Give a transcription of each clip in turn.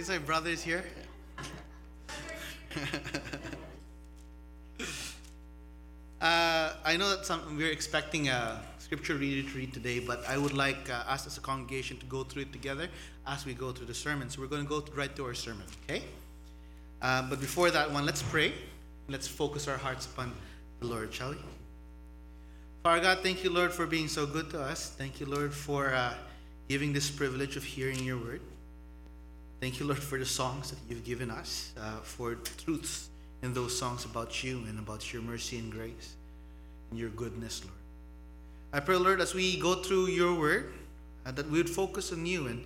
He's my brothers here. uh, I know that some, we're expecting a scripture reader to read today, but I would like uh, us as a congregation to go through it together as we go through the sermon. So we're going to go right to our sermon, okay? Uh, but before that one, let's pray. Let's focus our hearts upon the Lord, shall we? Father God, thank you, Lord, for being so good to us. Thank you, Lord, for uh, giving this privilege of hearing your word. Thank you, Lord, for the songs that you've given us, uh, for truths in those songs about you and about your mercy and grace and your goodness, Lord. I pray, Lord, as we go through your word, uh, that we would focus on you and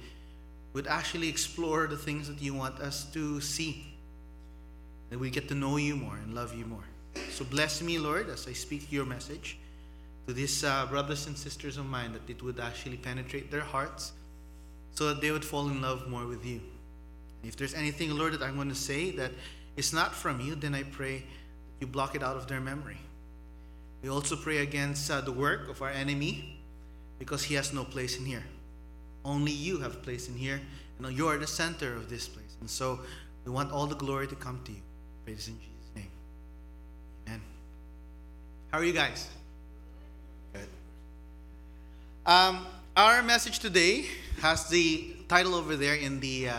would actually explore the things that you want us to see. That we get to know you more and love you more. So bless me, Lord, as I speak your message to these uh, brothers and sisters of mine, that it would actually penetrate their hearts so that they would fall in love more with you. If there's anything, Lord, that I'm going to say that is not from you, then I pray that you block it out of their memory. We also pray against uh, the work of our enemy because he has no place in here. Only you have place in here, and you are the center of this place. And so we want all the glory to come to you. Praise in Jesus' name. Amen. How are you guys? Good. Um, our message today has the title over there in the uh,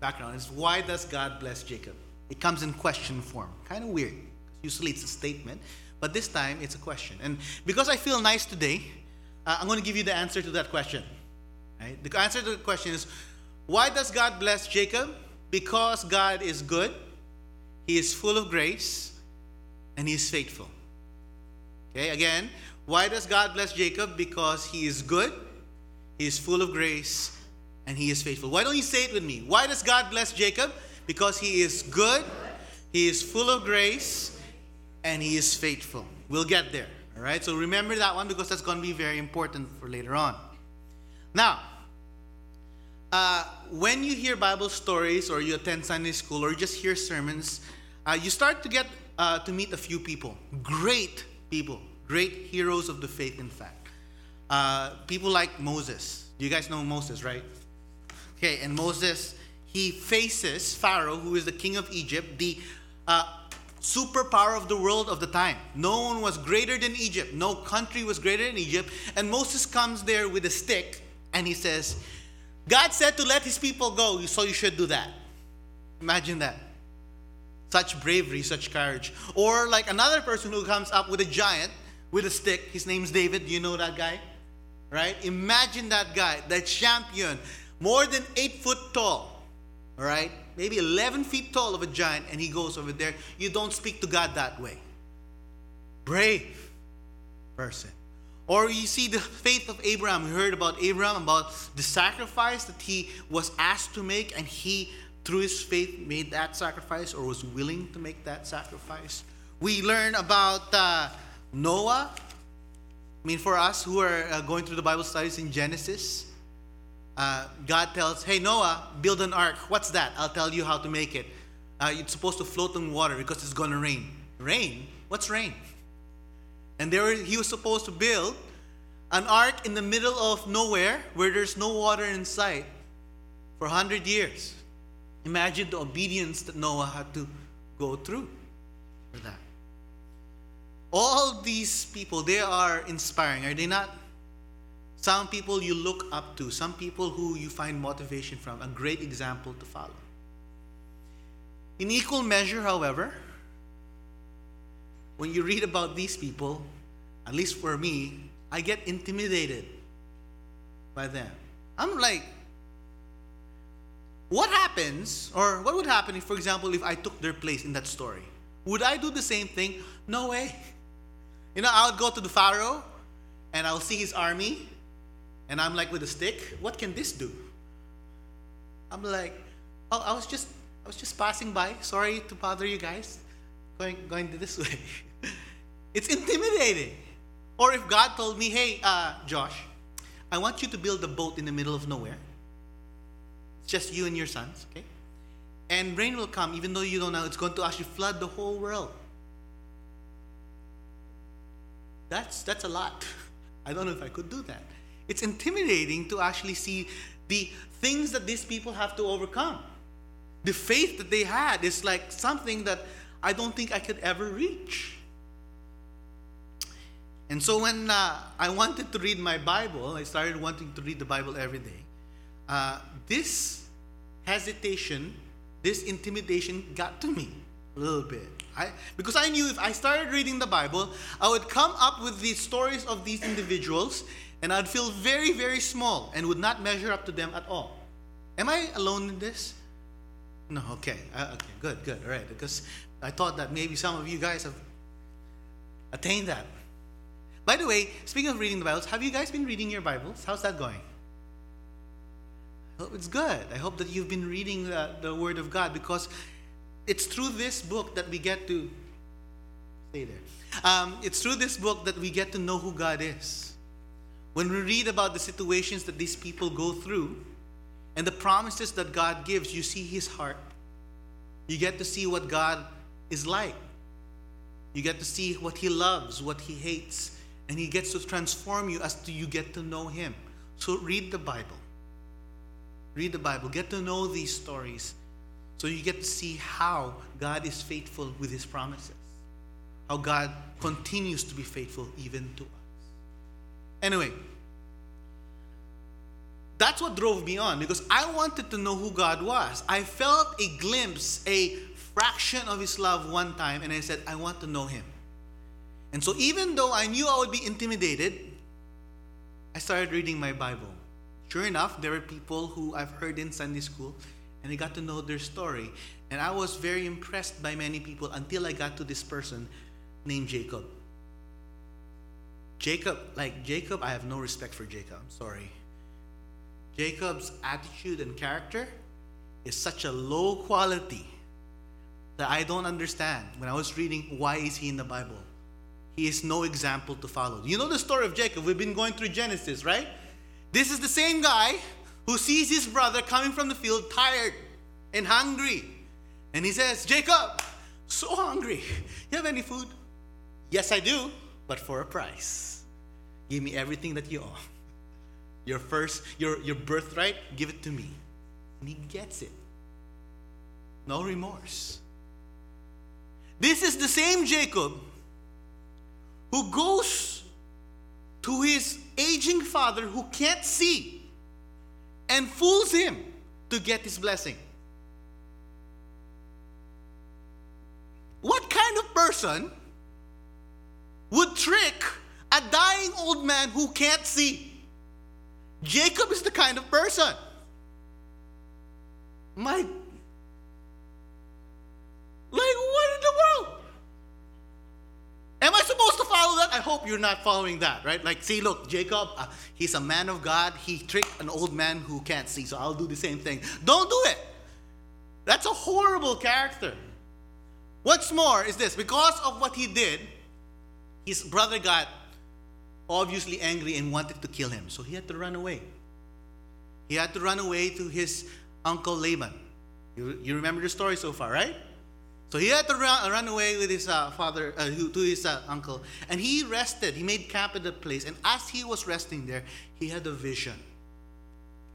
background. is Why Does God Bless Jacob? It comes in question form. Kind of weird. Usually it's a statement, but this time it's a question. And because I feel nice today, uh, I'm going to give you the answer to that question. Right? The answer to the question is Why does God bless Jacob? Because God is good, He is full of grace, and He is faithful. Okay, again, why does God bless Jacob? Because he is good, he is full of grace, and he is faithful. Why don't you say it with me? Why does God bless Jacob? Because he is good, he is full of grace, and he is faithful. We'll get there. All right, so remember that one because that's going to be very important for later on. Now, uh, when you hear Bible stories or you attend Sunday school or you just hear sermons, uh, you start to get uh, to meet a few people, great people, great heroes of the faith, in fact. Uh, people like Moses. You guys know Moses, right? Okay, and Moses, he faces Pharaoh, who is the king of Egypt, the uh, superpower of the world of the time. No one was greater than Egypt, no country was greater than Egypt. And Moses comes there with a stick and he says, God said to let his people go, so you should do that. Imagine that. Such bravery, such courage. Or like another person who comes up with a giant with a stick. His name's David. Do you know that guy? Right? Imagine that guy, that champion, more than eight foot tall. All right? Maybe 11 feet tall of a giant, and he goes over there. You don't speak to God that way. Brave person. Or you see the faith of Abraham. We heard about Abraham, about the sacrifice that he was asked to make, and he, through his faith, made that sacrifice or was willing to make that sacrifice. We learn about uh, Noah. I mean, for us who are uh, going through the Bible studies in Genesis, uh, God tells, Hey, Noah, build an ark. What's that? I'll tell you how to make it. Uh, it's supposed to float on water because it's going to rain. Rain? What's rain? And there he was supposed to build an ark in the middle of nowhere where there's no water in sight for 100 years. Imagine the obedience that Noah had to go through for that. All these people, they are inspiring, are they not? Some people you look up to, some people who you find motivation from, a great example to follow. In equal measure, however, when you read about these people, at least for me, I get intimidated by them. I'm like, what happens, or what would happen if, for example, if I took their place in that story? Would I do the same thing? No way. You know, I would go to the Pharaoh and I'll see his army, and I'm like with a stick, what can this do? I'm like, oh, I was just I was just passing by. Sorry to bother you guys. Going going this way. it's intimidating. Or if God told me, hey, uh, Josh, I want you to build a boat in the middle of nowhere. It's just you and your sons, okay? And rain will come, even though you don't know, it's going to actually flood the whole world. That's, that's a lot. I don't know if I could do that. It's intimidating to actually see the things that these people have to overcome. the faith that they had is like something that I don't think I could ever reach. And so when uh, I wanted to read my Bible, I started wanting to read the Bible every day. Uh, this hesitation, this intimidation got to me a little bit. I, because I knew if I started reading the Bible, I would come up with these stories of these individuals and I'd feel very, very small and would not measure up to them at all. Am I alone in this? No, okay. Uh, okay, good, good. All right. Because I thought that maybe some of you guys have attained that. By the way, speaking of reading the Bibles, have you guys been reading your Bibles? How's that going? I hope it's good. I hope that you've been reading the, the Word of God because it's through this book that we get to stay there. Um, it's through this book that we get to know who God is. When we read about the situations that these people go through and the promises that God gives, you see His heart. You get to see what God is like. You get to see what He loves, what He hates, and He gets to transform you as to you get to know Him. So read the Bible. Read the Bible. Get to know these stories so you get to see how God is faithful with His promises, how God continues to be faithful even to us. Anyway, that's what drove me on because I wanted to know who God was. I felt a glimpse, a fraction of His love one time, and I said, I want to know Him. And so, even though I knew I would be intimidated, I started reading my Bible. Sure enough, there were people who I've heard in Sunday school and I got to know their story. And I was very impressed by many people until I got to this person named Jacob. Jacob, like Jacob, I have no respect for Jacob. Sorry. Jacob's attitude and character is such a low quality that I don't understand. When I was reading, why is he in the Bible? He is no example to follow. You know the story of Jacob. We've been going through Genesis, right? This is the same guy who sees his brother coming from the field tired and hungry. And he says, Jacob, so hungry. You have any food? Yes, I do, but for a price. Give me everything that you own. Your first, your, your birthright, give it to me. And he gets it. No remorse. This is the same Jacob who goes to his aging father who can't see and fools him to get his blessing. What kind of person would trick a dying old man who can't see? Jacob is the kind of person. My, like, what in the world? Am I supposed to follow that? I hope you're not following that, right? Like, see, look, Jacob, uh, he's a man of God. He tricked an old man who can't see, so I'll do the same thing. Don't do it. That's a horrible character. What's more is this because of what he did, his brother got obviously angry and wanted to kill him, so he had to run away. He had to run away to his uncle Laban. You, you remember the story so far, right? So he had to run, run away with his uh, father, uh, to his uh, uncle. And he rested. He made camp at that place. And as he was resting there, he had a vision.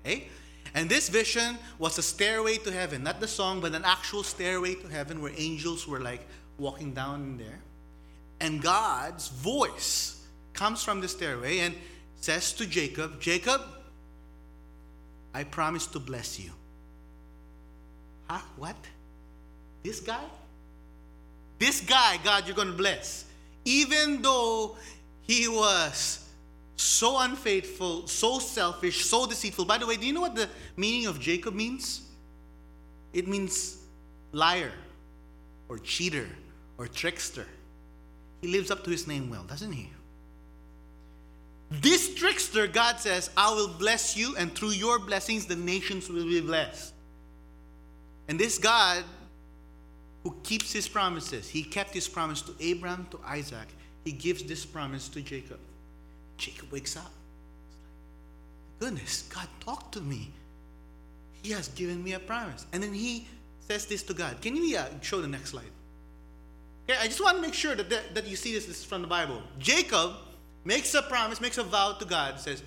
Okay? And this vision was a stairway to heaven. Not the song, but an actual stairway to heaven where angels were like walking down in there. And God's voice comes from the stairway and says to Jacob, Jacob, I promise to bless you. Huh? What? This guy? This guy, God, you're going to bless. Even though he was so unfaithful, so selfish, so deceitful. By the way, do you know what the meaning of Jacob means? It means liar or cheater or trickster. He lives up to his name well, doesn't he? This trickster, God says, I will bless you, and through your blessings, the nations will be blessed. And this God who keeps his promises. He kept his promise to Abraham, to Isaac. He gives this promise to Jacob. Jacob wakes up. Goodness, God talked to me. He has given me a promise. And then he says this to God. Can you uh, show the next slide? Okay, I just want to make sure that, that, that you see this, this is from the Bible. Jacob makes a promise, makes a vow to God, says,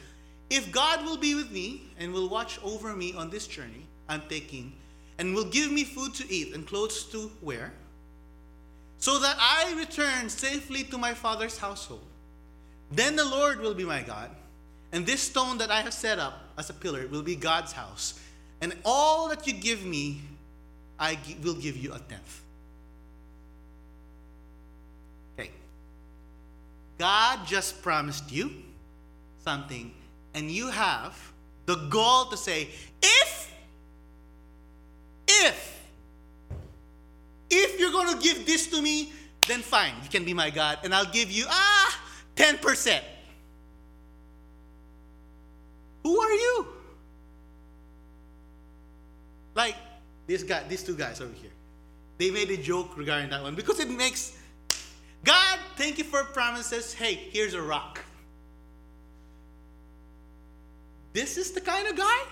If God will be with me and will watch over me on this journey I'm taking, and will give me food to eat and clothes to wear, so that I return safely to my father's household. Then the Lord will be my God, and this stone that I have set up as a pillar will be God's house. And all that you give me, I will give you a tenth. Okay. God just promised you something, and you have the goal to say, if, if, if you're going to give this to me, then fine, you can be my God, and I'll give you, ah, 10%. Who are you? Like this guy, these two guys over here. They made a joke regarding that one because it makes God, thank you for promises. Hey, here's a rock. This is the kind of guy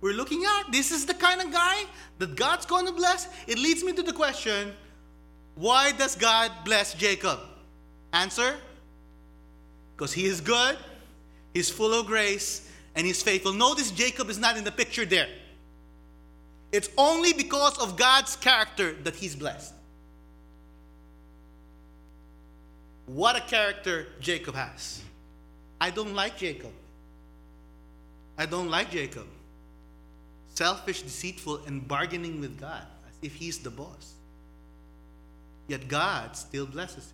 we're looking at. This is the kind of guy that God's going to bless. It leads me to the question why does God bless Jacob? Answer because he is good, he's full of grace, and he's faithful. Notice Jacob is not in the picture there. It's only because of God's character that he's blessed. What a character Jacob has. I don't like Jacob. I don't like Jacob. Selfish, deceitful, and bargaining with God as if he's the boss. Yet God still blesses him.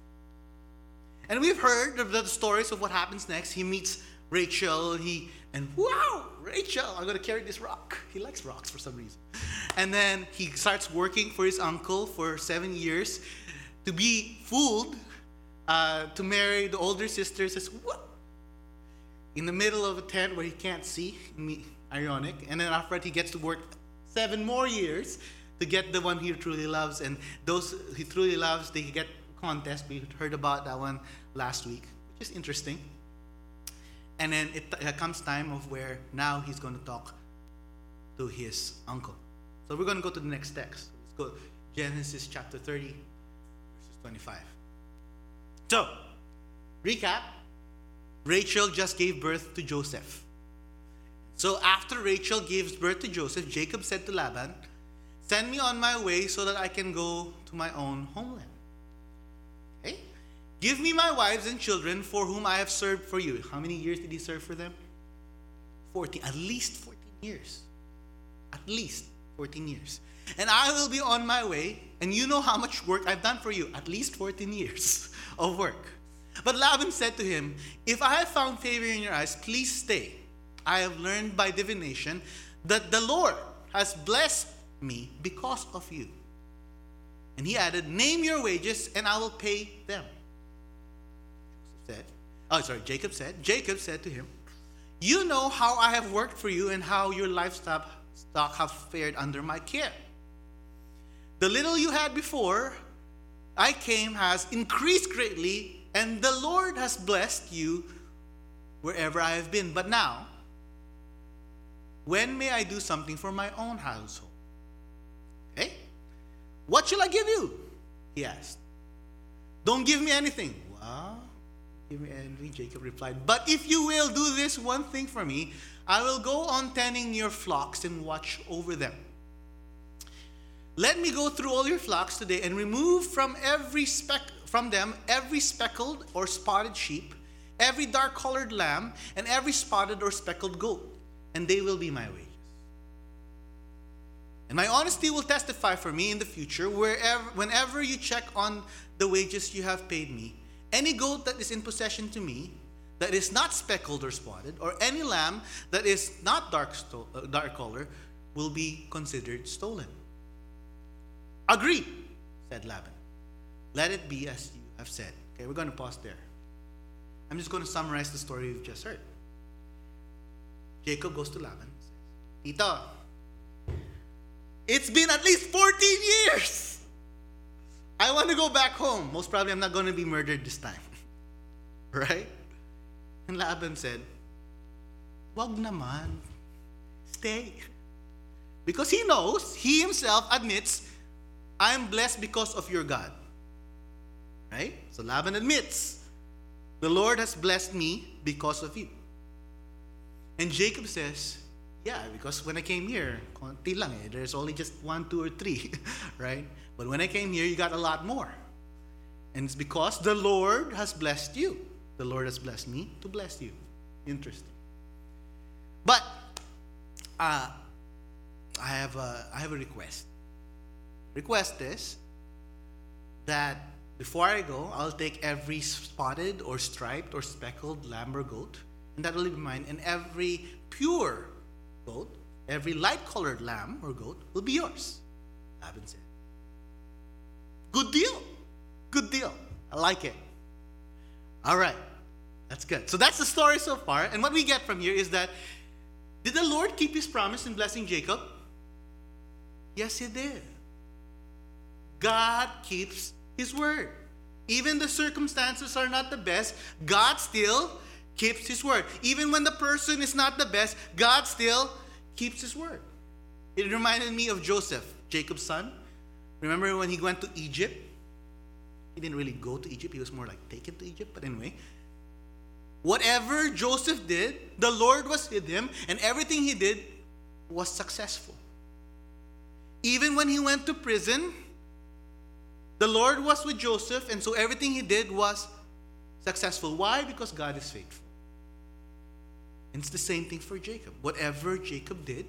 And we've heard of the stories of what happens next. He meets Rachel, he and wow, Rachel, I'm gonna carry this rock. He likes rocks for some reason. And then he starts working for his uncle for seven years to be fooled uh, to marry the older sister. Says what? In the middle of a tent where he can't see. me, Ironic. And then after that, he gets to work seven more years to get the one he truly loves. And those he truly loves, they get contest. We heard about that one last week, which is interesting. And then it, it comes time of where now he's going to talk to his uncle. So we're going to go to the next text. Let's go Genesis chapter 30, verses 25. So, recap Rachel just gave birth to Joseph. So after Rachel gives birth to Joseph, Jacob said to Laban, Send me on my way so that I can go to my own homeland. Hey? Give me my wives and children for whom I have served for you. How many years did he serve for them? 14. At least 14 years. At least 14 years. And I will be on my way, and you know how much work I've done for you. At least 14 years of work. But Laban said to him, If I have found favor in your eyes, please stay. I have learned by divination that the Lord has blessed me because of you. And he added, Name your wages, and I will pay them said, oh, sorry, Jacob said, Jacob said to him, You know how I have worked for you and how your livestock stock have fared under my care. The little you had before I came has increased greatly, and the Lord has blessed you wherever I have been. But now, when may I do something for my own household? Okay? What shall I give you? He asked. Don't give me anything. Give me and Jacob replied, But if you will do this one thing for me, I will go on tending your flocks and watch over them. Let me go through all your flocks today and remove from every speck from them every speckled or spotted sheep, every dark colored lamb, and every spotted or speckled goat, and they will be my wages. And my honesty will testify for me in the future, wherever, whenever you check on the wages you have paid me any goat that is in possession to me, that is not speckled or spotted, or any lamb that is not dark, sto- uh, dark color, will be considered stolen. Agree, said Laban. Let it be as you have said. Okay, we're going to pause there. I'm just going to summarize the story we've just heard. Jacob goes to Laban and says, Tito, it's been at least 14 years I want to go back home. Most probably, I'm not going to be murdered this time. right? And Laban said, Wag naman. Stay. Because he knows, he himself admits, I am blessed because of your God. Right? So Laban admits, the Lord has blessed me because of you. And Jacob says, Yeah, because when I came here, konti lang eh. There's only just one, two, or three, right? But when I came here, you got a lot more. And it's because the Lord has blessed you. The Lord has blessed me to bless you. Interesting. But uh, I have a, I have a request. Request is that before I go, I'll take every spotted or striped or speckled lamb or goat, and that will be mine. And every pure goat, every light colored lamb or goat will be yours. Laban said. Good deal. Good deal. I like it. All right. That's good. So that's the story so far. And what we get from here is that did the Lord keep his promise in blessing Jacob? Yes, he did. God keeps his word. Even the circumstances are not the best, God still keeps his word. Even when the person is not the best, God still keeps his word. It reminded me of Joseph, Jacob's son. Remember when he went to Egypt? He didn't really go to Egypt, he was more like taken to Egypt. But anyway, whatever Joseph did, the Lord was with him, and everything he did was successful. Even when he went to prison, the Lord was with Joseph, and so everything he did was successful. Why? Because God is faithful. And it's the same thing for Jacob. Whatever Jacob did,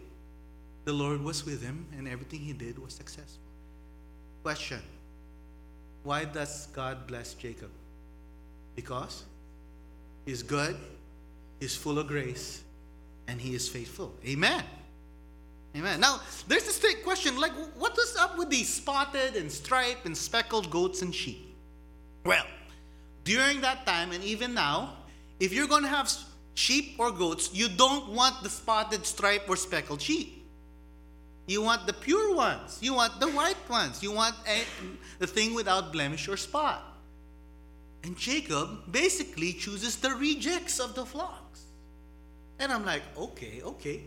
the Lord was with him, and everything he did was successful. Question Why does God bless Jacob? Because he's good, he's full of grace, and he is faithful. Amen. Amen. Now, there's this big question like, what is up with these spotted and striped and speckled goats and sheep? Well, during that time and even now, if you're going to have sheep or goats, you don't want the spotted, striped, or speckled sheep. You want the pure ones. You want the white ones. You want a, the thing without blemish or spot. And Jacob basically chooses the rejects of the flocks. And I'm like, okay, okay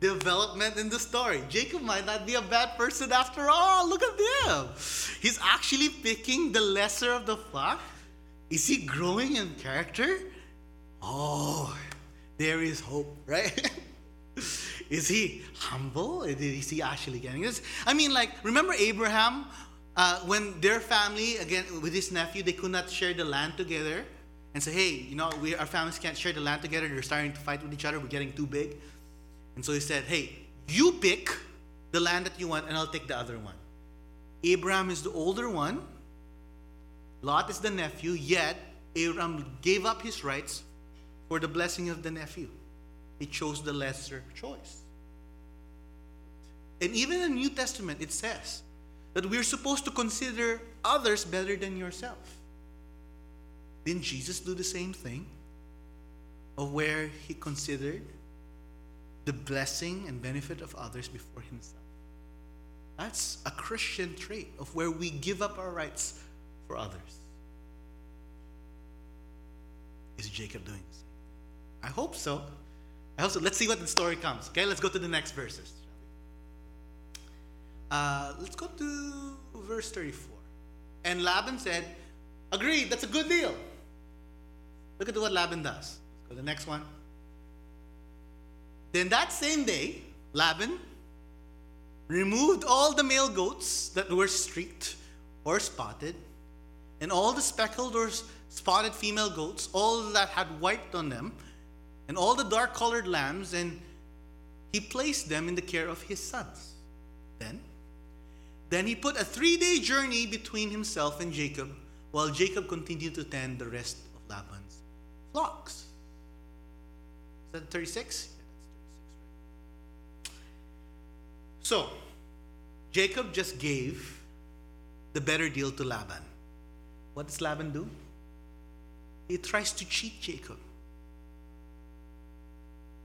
development in the story. Jacob might not be a bad person after all. Look at him. He's actually picking the lesser of the flock. Is he growing in character? Oh, there is hope, right? is he humble? Is he actually getting this? I mean, like, remember Abraham? Uh, when their family, again, with his nephew, they could not share the land together and say, hey, you know, we, our families can't share the land together. They're starting to fight with each other. We're getting too big. And so he said, Hey, you pick the land that you want, and I'll take the other one. Abraham is the older one, Lot is the nephew, yet Abraham gave up his rights for the blessing of the nephew. He chose the lesser choice. And even in the New Testament, it says that we're supposed to consider others better than yourself. Didn't Jesus do the same thing? Of where he considered the blessing and benefit of others before himself. That's a Christian trait of where we give up our rights for others. Is Jacob doing same? I hope so. I hope so. Let's see what the story comes. Okay, let's go to the next verses. Uh, let's go to verse 34. And Laban said, Agreed, that's a good deal. Look at what Laban does. Let's go to the next one. Then that same day, Laban removed all the male goats that were streaked or spotted, and all the speckled or spotted female goats, all that had white on them, and all the dark colored lambs, and he placed them in the care of his sons. Then, then he put a three day journey between himself and Jacob, while Jacob continued to tend the rest of Laban's flocks. Is that 36? So, Jacob just gave the better deal to Laban. What does Laban do? He tries to cheat Jacob.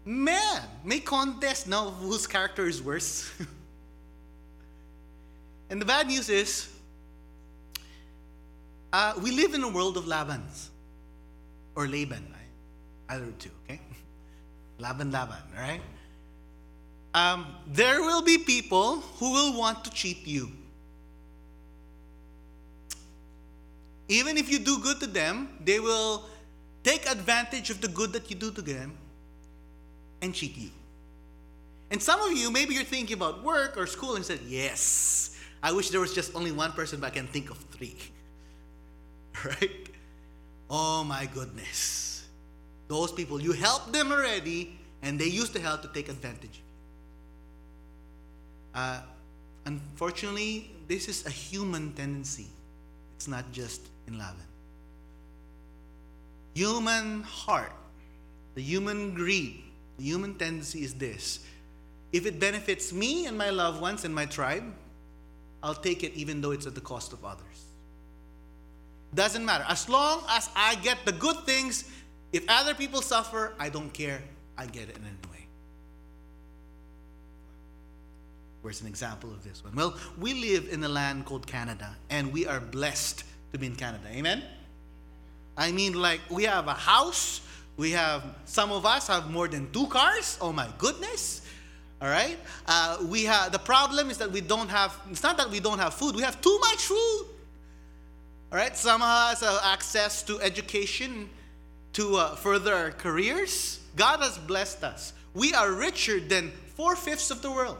Man, may contest now whose character is worse. and the bad news is, uh, we live in a world of Labans or Laban, right? either two, okay? Laban, Laban, right? Um, there will be people who will want to cheat you. Even if you do good to them, they will take advantage of the good that you do to them and cheat you. And some of you, maybe you're thinking about work or school and said, Yes, I wish there was just only one person, but I can think of three. Right? Oh my goodness. Those people, you helped them already, and they used the help to take advantage. Uh, unfortunately, this is a human tendency. It's not just in Laban. Human heart, the human greed, the human tendency is this. If it benefits me and my loved ones and my tribe, I'll take it even though it's at the cost of others. Doesn't matter. As long as I get the good things, if other people suffer, I don't care. I get it anyway. Where's an example of this one? Well, we live in a land called Canada, and we are blessed to be in Canada. Amen? I mean, like, we have a house. We have, some of us have more than two cars. Oh my goodness. All right? Uh, we have, the problem is that we don't have, it's not that we don't have food, we have too much food. All right? Some of us have access to education to uh, further our careers. God has blessed us. We are richer than four fifths of the world.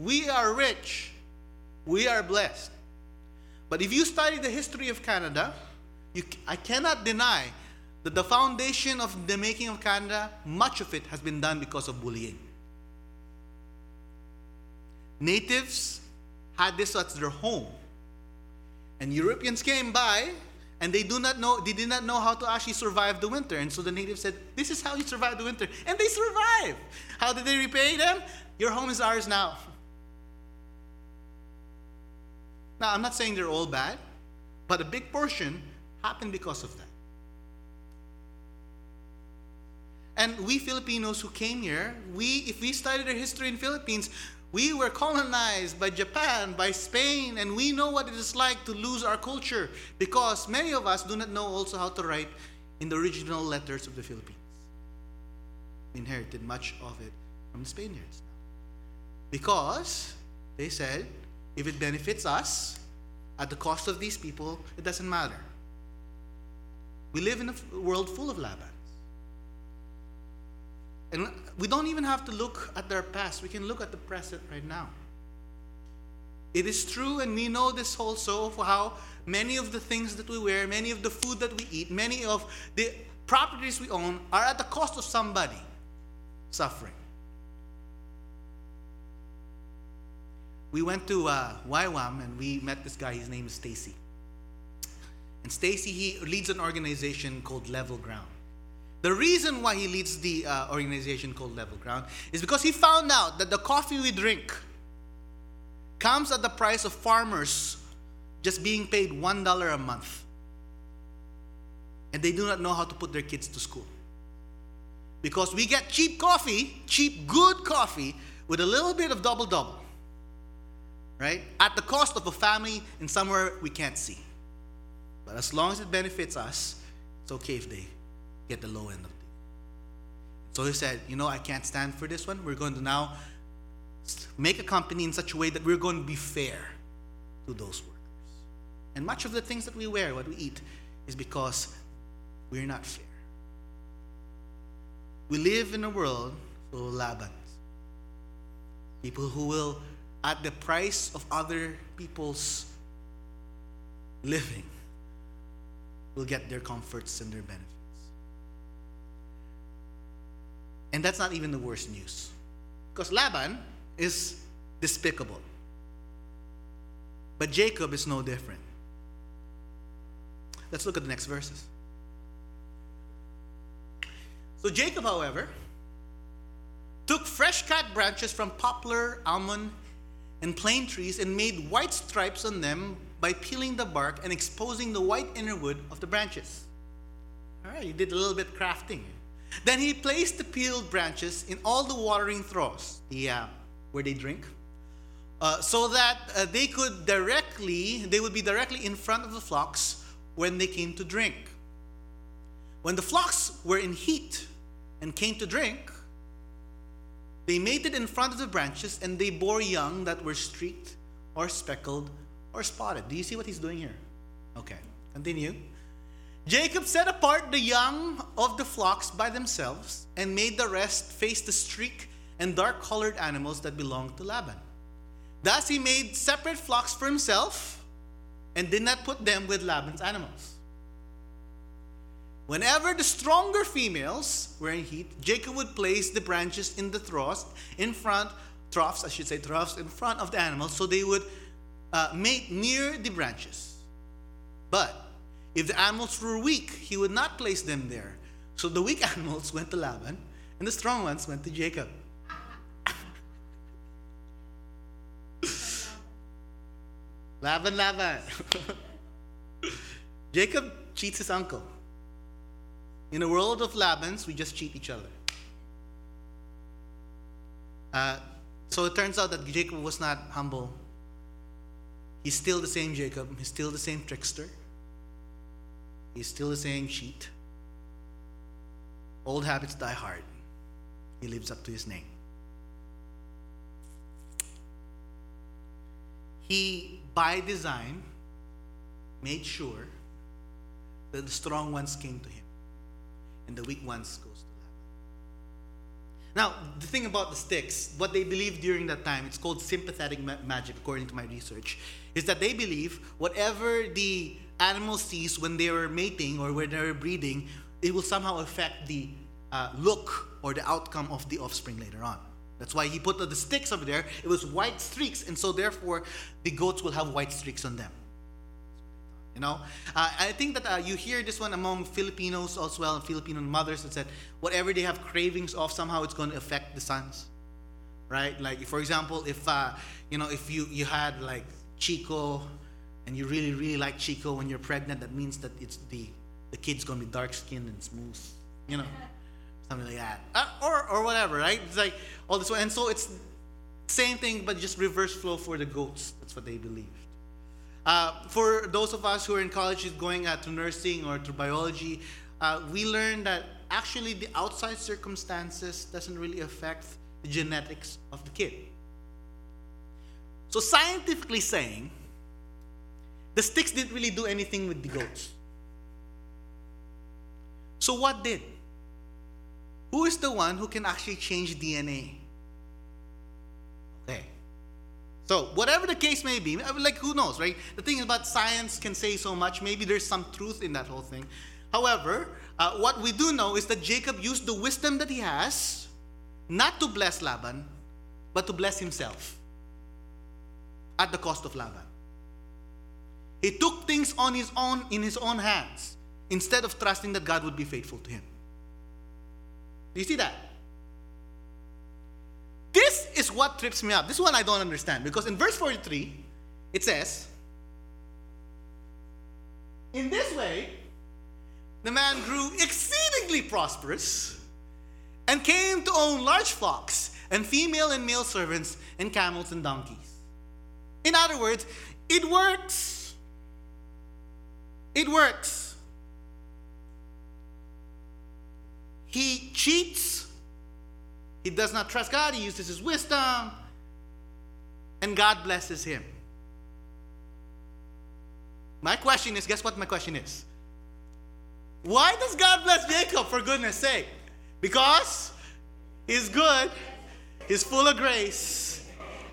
We are rich. We are blessed. But if you study the history of Canada, you, I cannot deny that the foundation of the making of Canada, much of it has been done because of bullying. Natives had this as their home. And Europeans came by and they do not know they did not know how to actually survive the winter. And so the natives said, This is how you survive the winter. And they survived. How did they repay them? Your home is ours now. Now, I'm not saying they're all bad, but a big portion happened because of that. And we Filipinos who came here, we if we studied our history in Philippines, we were colonized by Japan, by Spain, and we know what it is like to lose our culture because many of us do not know also how to write in the original letters of the Philippines. We inherited much of it from the Spaniards. Because they said if it benefits us at the cost of these people, it doesn't matter. We live in a world full of Labans. And we don't even have to look at their past, we can look at the present right now. It is true, and we know this also for how many of the things that we wear, many of the food that we eat, many of the properties we own are at the cost of somebody suffering. We went to uh, YWAM and we met this guy. His name is Stacy. And Stacy, he leads an organization called Level Ground. The reason why he leads the uh, organization called Level Ground is because he found out that the coffee we drink comes at the price of farmers just being paid $1 a month. And they do not know how to put their kids to school. Because we get cheap coffee, cheap, good coffee, with a little bit of double double right? At the cost of a family in somewhere we can't see. But as long as it benefits us, it's okay if they get the low end of it. So he said, you know, I can't stand for this one. We're going to now make a company in such a way that we're going to be fair to those workers. And much of the things that we wear, what we eat, is because we're not fair. We live in a world full of Labans. People who will at the price of other people's living will get their comforts and their benefits. And that's not even the worst news. Because Laban is despicable. But Jacob is no different. Let's look at the next verses. So Jacob, however, took fresh cut branches from poplar, almond, and plane trees and made white stripes on them by peeling the bark and exposing the white inner wood of the branches. All right, he did a little bit crafting. Then he placed the peeled branches in all the watering troughs, the uh, where they drink, uh, so that uh, they could directly, they would be directly in front of the flocks when they came to drink. When the flocks were in heat and came to drink, they mated in front of the branches and they bore young that were streaked or speckled or spotted. Do you see what he's doing here? Okay, continue. Jacob set apart the young of the flocks by themselves and made the rest face the streak and dark colored animals that belonged to Laban. Thus he made separate flocks for himself and did not put them with Laban's animals. Whenever the stronger females were in heat, Jacob would place the branches in the troughs in front, troughs, I should say, troughs in front of the animals so they would uh, mate near the branches. But if the animals were weak, he would not place them there. So the weak animals went to Laban, and the strong ones went to Jacob. Laban, Laban. Jacob cheats his uncle. In a world of Labans, we just cheat each other. Uh, so it turns out that Jacob was not humble. He's still the same Jacob. He's still the same trickster. He's still the same cheat. Old habits die hard. He lives up to his name. He, by design, made sure that the strong ones came to him and the weak ones goes to Laban. Now, the thing about the sticks, what they believed during that time, it's called sympathetic ma- magic, according to my research, is that they believe whatever the animal sees when they are mating or when they're breeding, it will somehow affect the uh, look or the outcome of the offspring later on. That's why he put the sticks over there. It was white streaks, and so therefore the goats will have white streaks on them. You know, uh, I think that uh, you hear this one among Filipinos as well, Filipino mothers that said whatever they have cravings of, somehow it's going to affect the sons, right? Like for example, if uh, you know, if you you had like Chico, and you really really like Chico when you're pregnant, that means that it's the the kid's going to be dark skinned and smooth, you know, something like that, uh, or or whatever, right? It's like all this one, and so it's same thing, but just reverse flow for the goats. That's what they believe. Uh, for those of us who are in college going uh, to nursing or to biology, uh, we learn that actually the outside circumstances doesn't really affect the genetics of the kid. So scientifically saying, the sticks didn't really do anything with the goats. So what did? Who is the one who can actually change DNA? Okay. So, whatever the case may be, like who knows, right? The thing is about science can say so much. Maybe there's some truth in that whole thing. However, uh, what we do know is that Jacob used the wisdom that he has not to bless Laban, but to bless himself at the cost of Laban. He took things on his own in his own hands instead of trusting that God would be faithful to him. Do you see that? This is what trips me up. This one I don't understand because in verse 43, it says, In this way, the man grew exceedingly prosperous and came to own large flocks and female and male servants and camels and donkeys. In other words, it works. It works. He cheats he does not trust God, he uses his wisdom, and God blesses him. My question is guess what my question is? Why does God bless Jacob, for goodness sake? Because he's good, he's full of grace,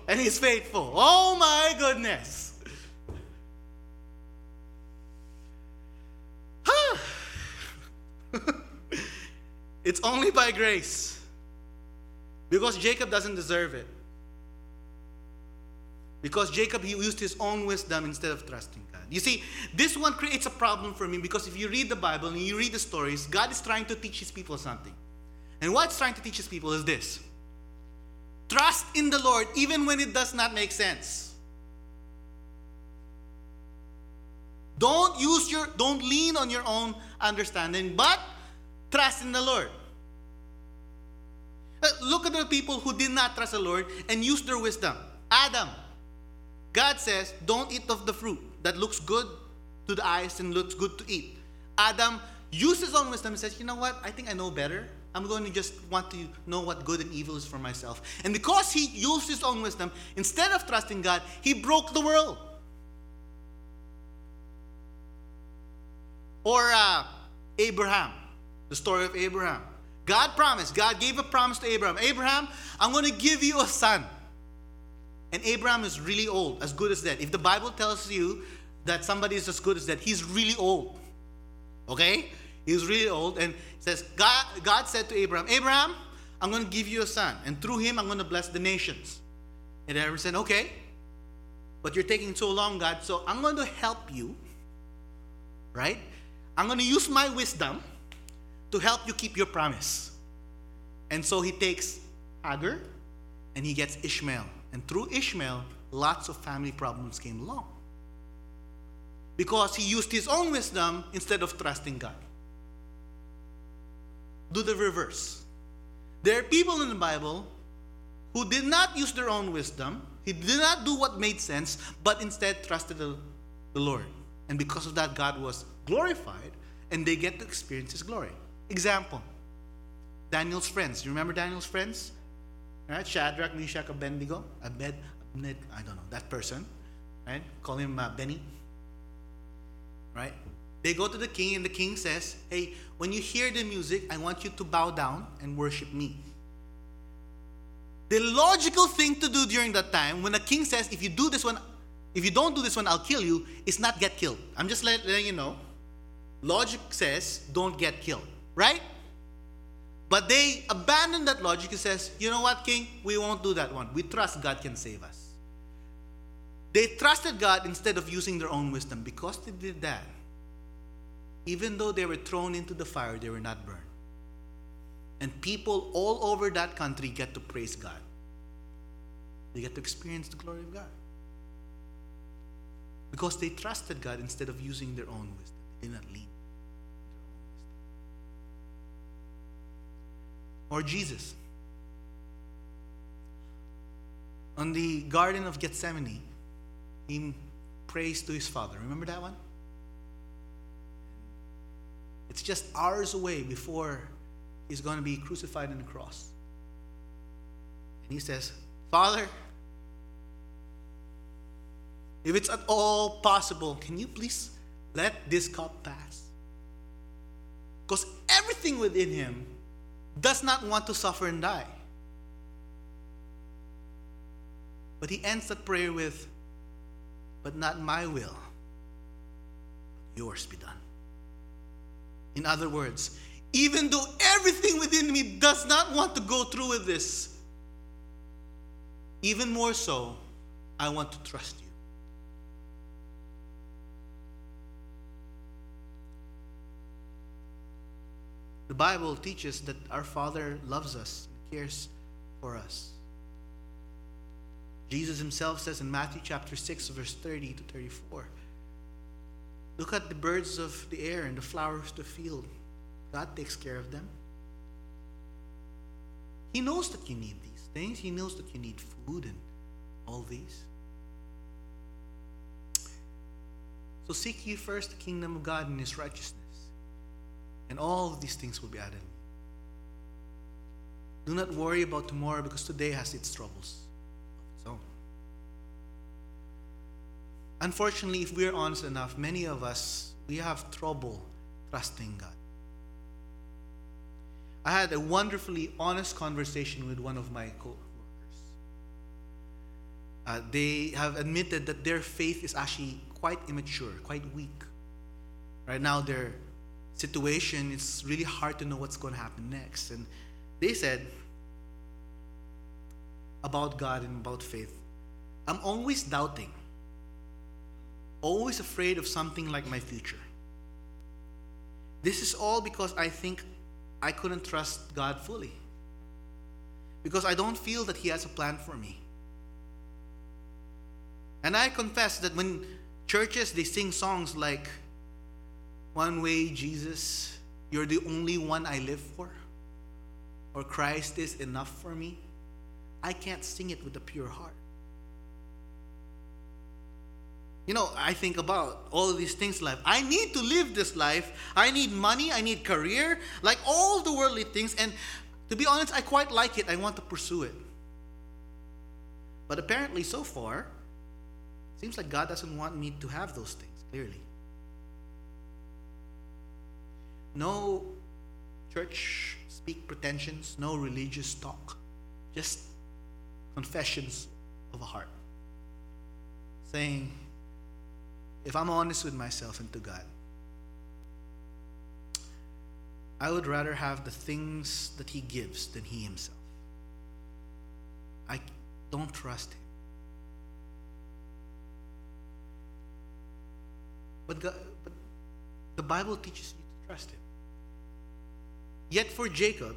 and he's faithful. Oh my goodness. it's only by grace. Because Jacob doesn't deserve it. Because Jacob, he used his own wisdom instead of trusting God. You see, this one creates a problem for me because if you read the Bible and you read the stories, God is trying to teach his people something. And what he's trying to teach his people is this trust in the Lord even when it does not make sense. Don't use your, don't lean on your own understanding, but trust in the Lord. Look at the people who did not trust the Lord and used their wisdom. Adam. God says, don't eat of the fruit that looks good to the eyes and looks good to eat. Adam uses his own wisdom and says, you know what? I think I know better. I'm going to just want to know what good and evil is for myself. And because he used his own wisdom, instead of trusting God, he broke the world. Or uh, Abraham, the story of Abraham. God promised, God gave a promise to Abraham Abraham, I'm going to give you a son. And Abraham is really old, as good as dead. If the Bible tells you that somebody is as good as dead, he's really old. Okay? He's really old. And says, God, God said to Abraham, Abraham, I'm going to give you a son. And through him, I'm going to bless the nations. And Abraham said, Okay, but you're taking so long, God, so I'm going to help you. Right? I'm going to use my wisdom to help you keep your promise. And so he takes Hagar and he gets Ishmael. And through Ishmael, lots of family problems came along. Because he used his own wisdom instead of trusting God. Do the reverse. There are people in the Bible who did not use their own wisdom, he did not do what made sense, but instead trusted the, the Lord. And because of that, God was glorified and they get to experience his glory. Example Daniel's friends. You remember Daniel's friends? Right? Shadrach, Meshach, Abednego. Abed, Abed, I don't know, that person. Right? Call him uh, Benny. Right? They go to the king, and the king says, Hey, when you hear the music, I want you to bow down and worship me. The logical thing to do during that time, when the king says, If you do this one, if you don't do this one, I'll kill you, is not get killed. I'm just letting you know. Logic says, Don't get killed. Right? But they abandon that logic and says, you know what, King? We won't do that one. We trust God can save us. They trusted God instead of using their own wisdom. Because they did that, even though they were thrown into the fire, they were not burned. And people all over that country get to praise God. They get to experience the glory of God. Because they trusted God instead of using their own wisdom. They did not lean. Or Jesus. On the Garden of Gethsemane, he prays to his Father. Remember that one? It's just hours away before he's going to be crucified on the cross. And he says, Father, if it's at all possible, can you please let this cup pass? Because everything within him does not want to suffer and die. But he ends that prayer with, But not my will, yours be done. In other words, even though everything within me does not want to go through with this, even more so, I want to trust you. The Bible teaches that our Father loves us and cares for us. Jesus himself says in Matthew chapter 6, verse 30 to 34 Look at the birds of the air and the flowers of the field. God takes care of them. He knows that you need these things, He knows that you need food and all these. So seek ye first the kingdom of God and His righteousness and all of these things will be added. Do not worry about tomorrow because today has its troubles of its own. Unfortunately, if we're honest enough, many of us, we have trouble trusting God. I had a wonderfully honest conversation with one of my co workers. Uh, they have admitted that their faith is actually quite immature, quite weak. Right now, they're situation, it's really hard to know what's going to happen next. And they said about God and about faith, I'm always doubting, always afraid of something like my future. This is all because I think I couldn't trust God fully. Because I don't feel that He has a plan for me. And I confess that when churches they sing songs like one way, Jesus, you're the only one I live for, or Christ is enough for me, I can't sing it with a pure heart. You know, I think about all these things in life. I need to live this life. I need money. I need career. Like all the worldly things. And to be honest, I quite like it. I want to pursue it. But apparently, so far, seems like God doesn't want me to have those things, clearly. No church speak pretensions, no religious talk, just confessions of a heart. Saying, if I'm honest with myself and to God, I would rather have the things that He gives than He Himself. I don't trust Him. But, God, but the Bible teaches you to trust Him. Yet for Jacob,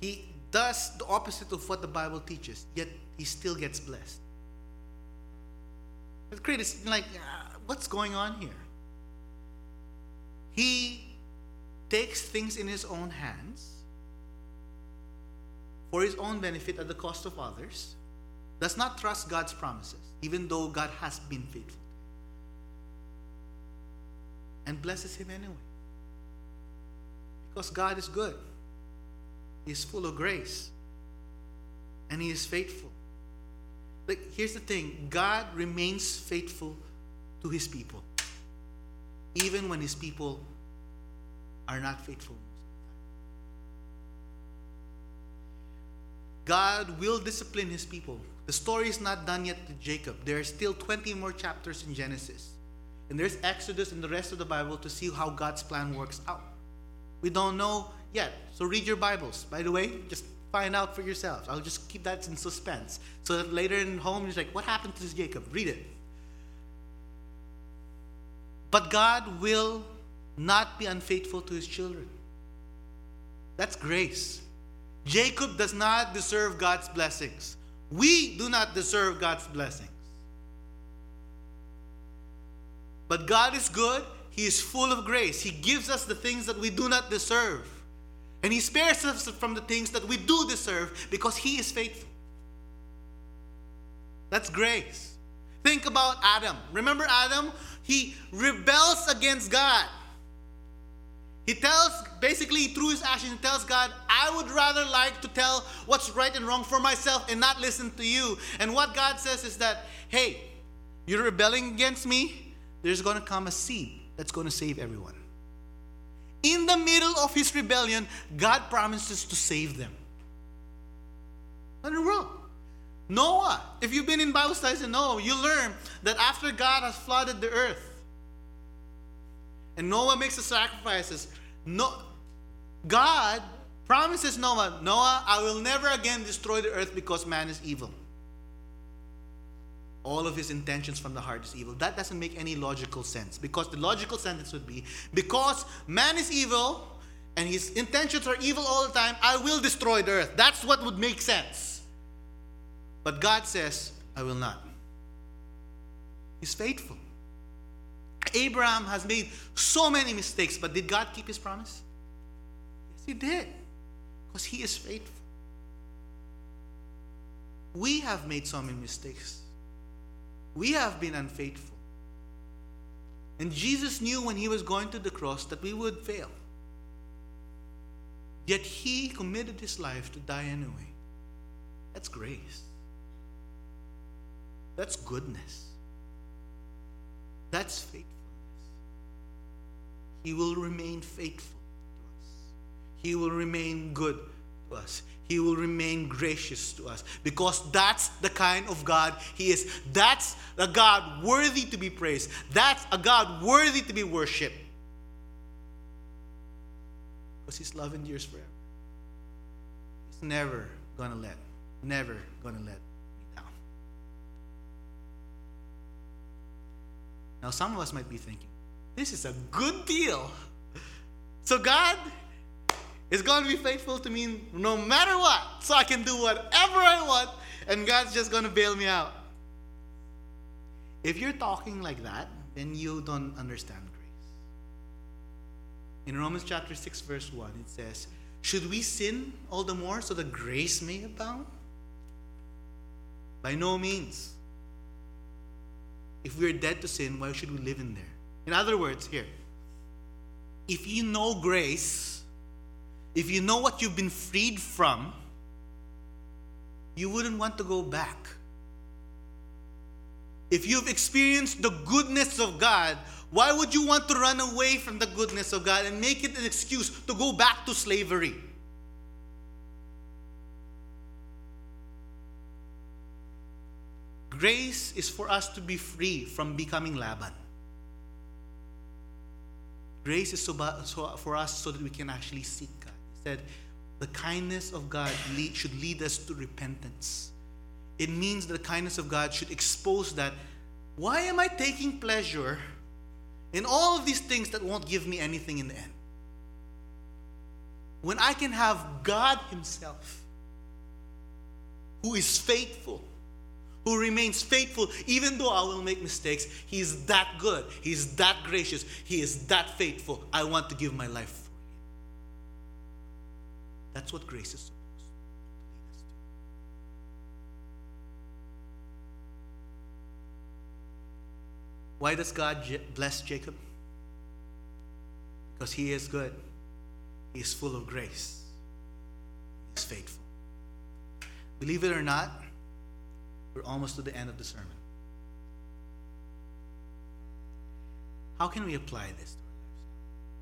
he does the opposite of what the Bible teaches, yet he still gets blessed. Great. It's like, uh, what's going on here? He takes things in his own hands for his own benefit at the cost of others, does not trust God's promises, even though God has been faithful, and blesses him anyway. Because God is good, He is full of grace, and He is faithful. Like, here's the thing God remains faithful to His people, even when His people are not faithful. God will discipline his people. The story is not done yet to Jacob. There are still 20 more chapters in Genesis. And there's Exodus and the rest of the Bible to see how God's plan works out. We don't know yet. So read your Bibles. By the way, just find out for yourselves. I'll just keep that in suspense. So that later in home, you're like, what happened to this Jacob? Read it. But God will not be unfaithful to his children. That's grace. Jacob does not deserve God's blessings. We do not deserve God's blessings. But God is good. He is full of grace. He gives us the things that we do not deserve. And He spares us from the things that we do deserve because He is faithful. That's grace. Think about Adam. Remember Adam? He rebels against God. He tells, basically, through his actions, he tells God, I would rather like to tell what's right and wrong for myself and not listen to you. And what God says is that, hey, you're rebelling against me, there's going to come a seed that's going to save everyone. In the middle of his rebellion, God promises to save them. In the? Noah, if you've been in Bible studies in Noah, you learn that after God has flooded the earth, and Noah makes the sacrifices, no, God promises Noah, Noah, I will never again destroy the earth because man is evil. All of his intentions from the heart is evil. That doesn't make any logical sense because the logical sentence would be because man is evil and his intentions are evil all the time, I will destroy the earth. That's what would make sense. But God says, I will not. He's faithful. Abraham has made so many mistakes, but did God keep his promise? Yes, he did. Because he is faithful. We have made so many mistakes. We have been unfaithful. And Jesus knew when he was going to the cross that we would fail. Yet he committed his life to die anyway. That's grace. That's goodness. That's faithfulness. He will remain faithful to us. He will remain good us. He will remain gracious to us because that's the kind of God He is. That's a God worthy to be praised. That's a God worthy to be worshiped. Because His love endures forever. He's never gonna let, never gonna let me down. Now, some of us might be thinking, this is a good deal. So, God is going to be faithful to me no matter what. So I can do whatever I want, and God's just going to bail me out. If you're talking like that, then you don't understand grace. In Romans chapter 6, verse 1, it says, Should we sin all the more so that grace may abound? By no means. If we are dead to sin, why should we live in there? In other words, here, if you know grace, if you know what you've been freed from, you wouldn't want to go back. If you've experienced the goodness of God, Why would you want to run away from the goodness of God and make it an excuse to go back to slavery? Grace is for us to be free from becoming Laban. Grace is so, for us so that we can actually seek Said, the kindness of God lead, should lead us to repentance. It means that the kindness of God should expose that why am I taking pleasure in all of these things that won't give me anything in the end? When I can have God Himself, who is faithful, who remains faithful even though I will make mistakes. He is that good. He is that gracious. He is that faithful. I want to give my life. That's what grace is supposed to lead us to. Why does God bless Jacob? Because he is good. He is full of grace. He is faithful. Believe it or not, we're almost to the end of the sermon. How can we apply this to our lives?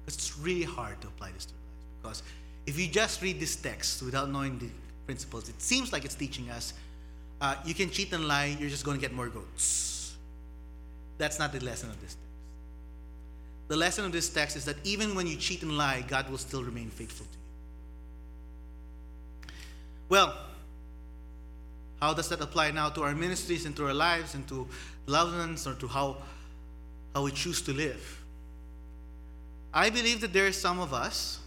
Because it's really hard to apply this to our lives because if you just read this text without knowing the principles, it seems like it's teaching us uh, you can cheat and lie, you're just going to get more goats. That's not the lesson of this text. The lesson of this text is that even when you cheat and lie, God will still remain faithful to you. Well, how does that apply now to our ministries and to our lives and to loved ones or to how, how we choose to live? I believe that there are some of us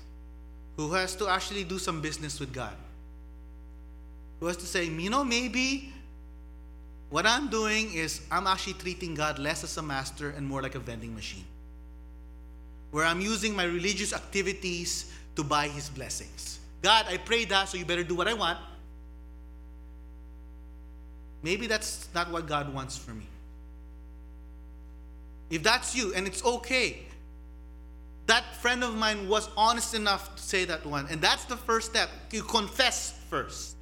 who has to actually do some business with God. Who has to say, you know, maybe what I'm doing is I'm actually treating God less as a master and more like a vending machine. Where I'm using my religious activities to buy his blessings. God, I pray that, so you better do what I want. Maybe that's not what God wants for me. If that's you, and it's okay, that friend of mine was honest enough to say that one. And that's the first step. You confess first.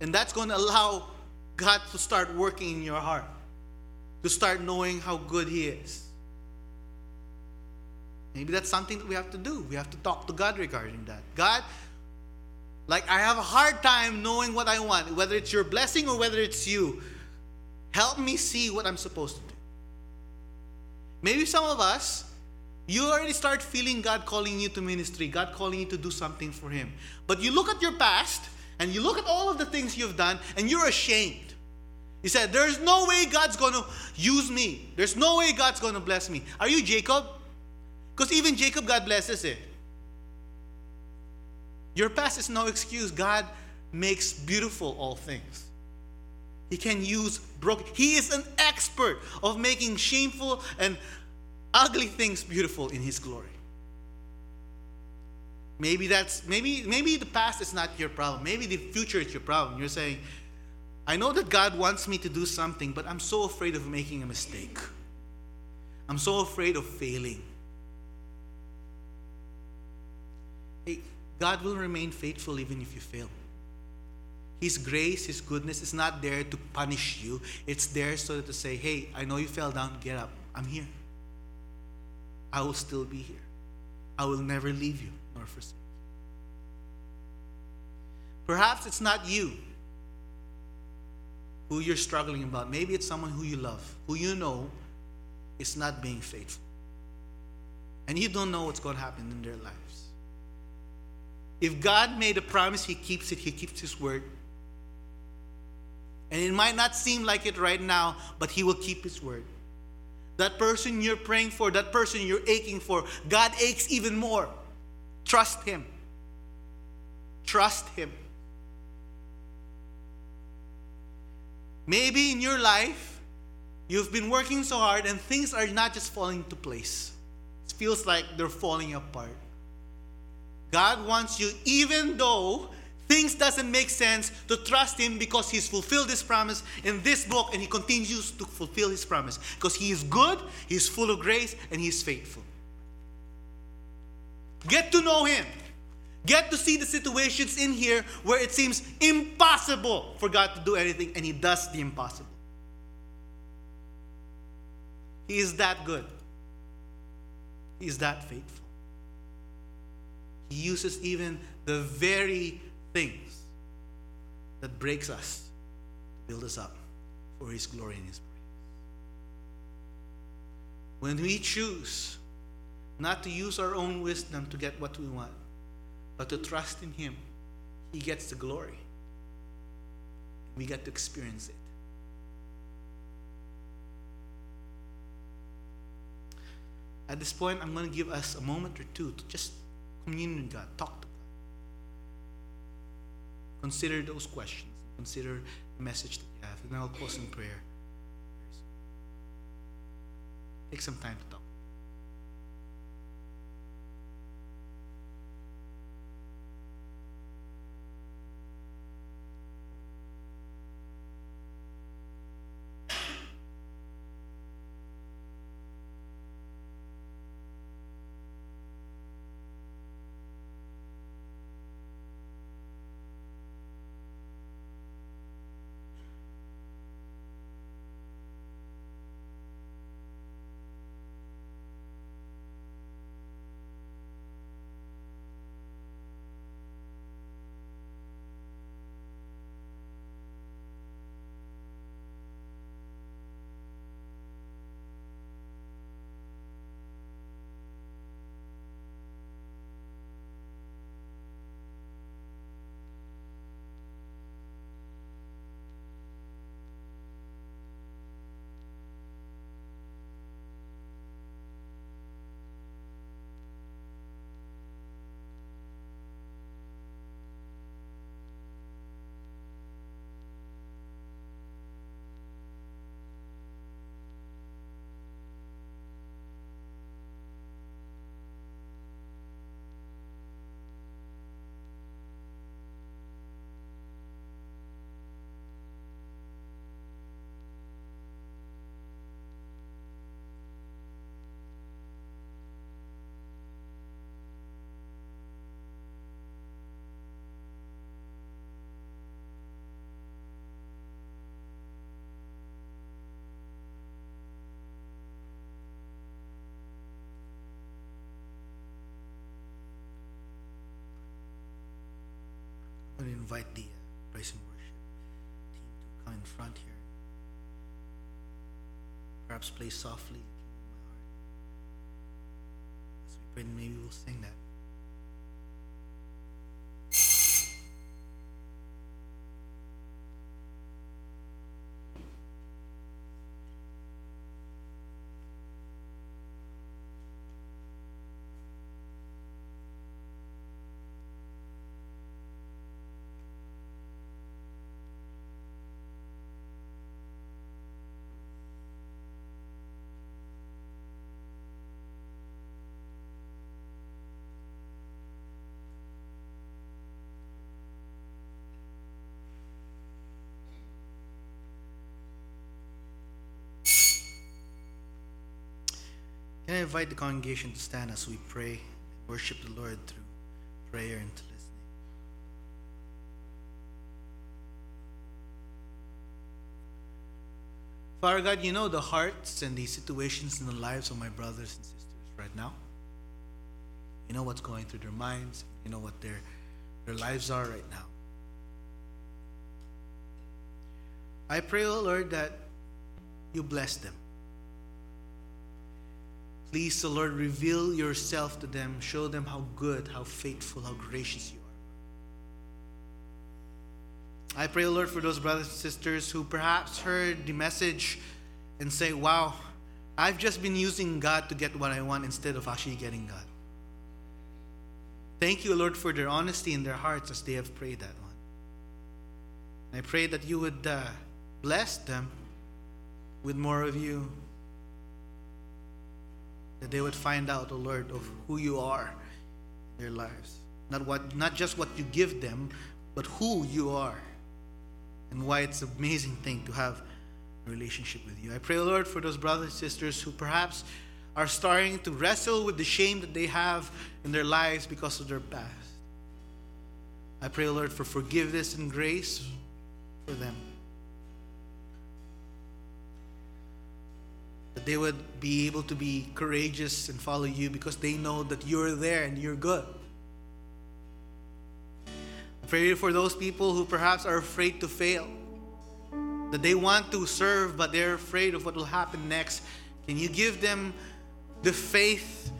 And that's going to allow God to start working in your heart, to start knowing how good He is. Maybe that's something that we have to do. We have to talk to God regarding that. God, like, I have a hard time knowing what I want, whether it's your blessing or whether it's you. Help me see what I'm supposed to do. Maybe some of us, you already start feeling God calling you to ministry, God calling you to do something for Him. But you look at your past and you look at all of the things you've done and you're ashamed. You said, There's no way God's going to use me. There's no way God's going to bless me. Are you Jacob? Because even Jacob, God blesses it. Your past is no excuse. God makes beautiful all things. He can use broken. He is an expert of making shameful and ugly things beautiful in his glory. Maybe that's maybe maybe the past is not your problem. Maybe the future is your problem. You're saying, I know that God wants me to do something, but I'm so afraid of making a mistake. I'm so afraid of failing. Hey, God will remain faithful even if you fail. His grace, His goodness is not there to punish you. It's there so that to say, hey, I know you fell down, get up. I'm here. I will still be here. I will never leave you nor forsake you. Perhaps it's not you who you're struggling about. Maybe it's someone who you love, who you know is not being faithful. And you don't know what's going to happen in their lives. If God made a promise, He keeps it, He keeps His word. And it might not seem like it right now, but He will keep His word. That person you're praying for, that person you're aching for, God aches even more. Trust Him. Trust Him. Maybe in your life, you've been working so hard and things are not just falling into place. It feels like they're falling apart. God wants you, even though things doesn't make sense, to trust Him because He's fulfilled His promise in this book and He continues to fulfill His promise. Because He is good, He's full of grace, and He's faithful. Get to know Him. Get to see the situations in here where it seems impossible for God to do anything, and He does the impossible. He is that good. He is that faithful. He uses even the very things that breaks us to build us up for His glory and His praise. When we choose not to use our own wisdom to get what we want, but to trust in Him, He gets the glory. We get to experience it. At this point, I'm going to give us a moment or two to just commune with God, talk. Consider those questions, consider the message that you have, and I'll close in prayer. Take some time to talk. I'm going to invite the praise and worship team to come in front here. Perhaps play softly. As we pray, maybe we'll sing that. Can I invite the congregation to stand as we pray and worship the Lord through prayer and to listening? Father God, you know the hearts and the situations in the lives of my brothers and sisters right now. You know what's going through their minds. You know what their, their lives are right now. I pray, oh Lord, that you bless them. Please, the Lord, reveal yourself to them. Show them how good, how faithful, how gracious you are. I pray, Lord, for those brothers and sisters who perhaps heard the message and say, Wow, I've just been using God to get what I want instead of actually getting God. Thank you, Lord, for their honesty in their hearts as they have prayed that one. I pray that you would uh, bless them with more of you that they would find out, O oh Lord, of who you are in their lives. Not what not just what you give them, but who you are. And why it's an amazing thing to have a relationship with you. I pray, Lord, for those brothers and sisters who perhaps are starting to wrestle with the shame that they have in their lives because of their past. I pray, Lord, for forgiveness and grace for them. That they would be able to be courageous and follow you because they know that you're there and you're good. I pray for those people who perhaps are afraid to fail, that they want to serve but they're afraid of what will happen next. Can you give them the faith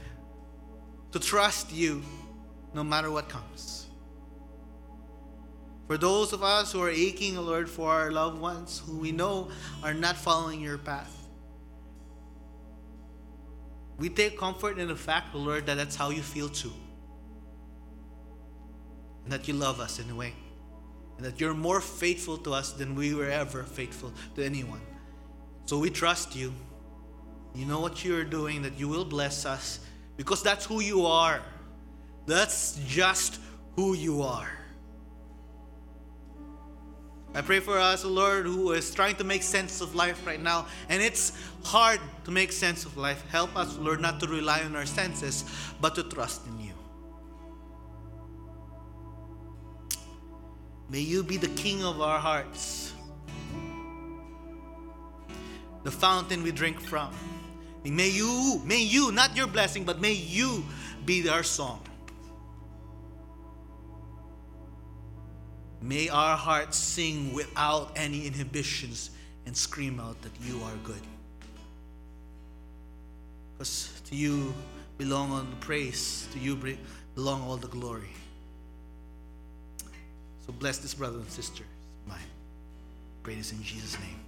to trust you no matter what comes? For those of us who are aching, Lord, for our loved ones who we know are not following your path, we take comfort in the fact, Lord, that that's how you feel too. And that you love us in a way. And that you're more faithful to us than we were ever faithful to anyone. So we trust you. You know what you're doing, that you will bless us because that's who you are. That's just who you are. I pray for us, Lord, who is trying to make sense of life right now, and it's hard to make sense of life. Help us, Lord, not to rely on our senses, but to trust in you. May you be the King of our hearts, the fountain we drink from. May you, may you, not your blessing, but may you be our song. May our hearts sing without any inhibitions and scream out that you are good. Because to you belong all the praise, to you belong all the glory. So bless this brother and sister, mine. Pray this in Jesus' name.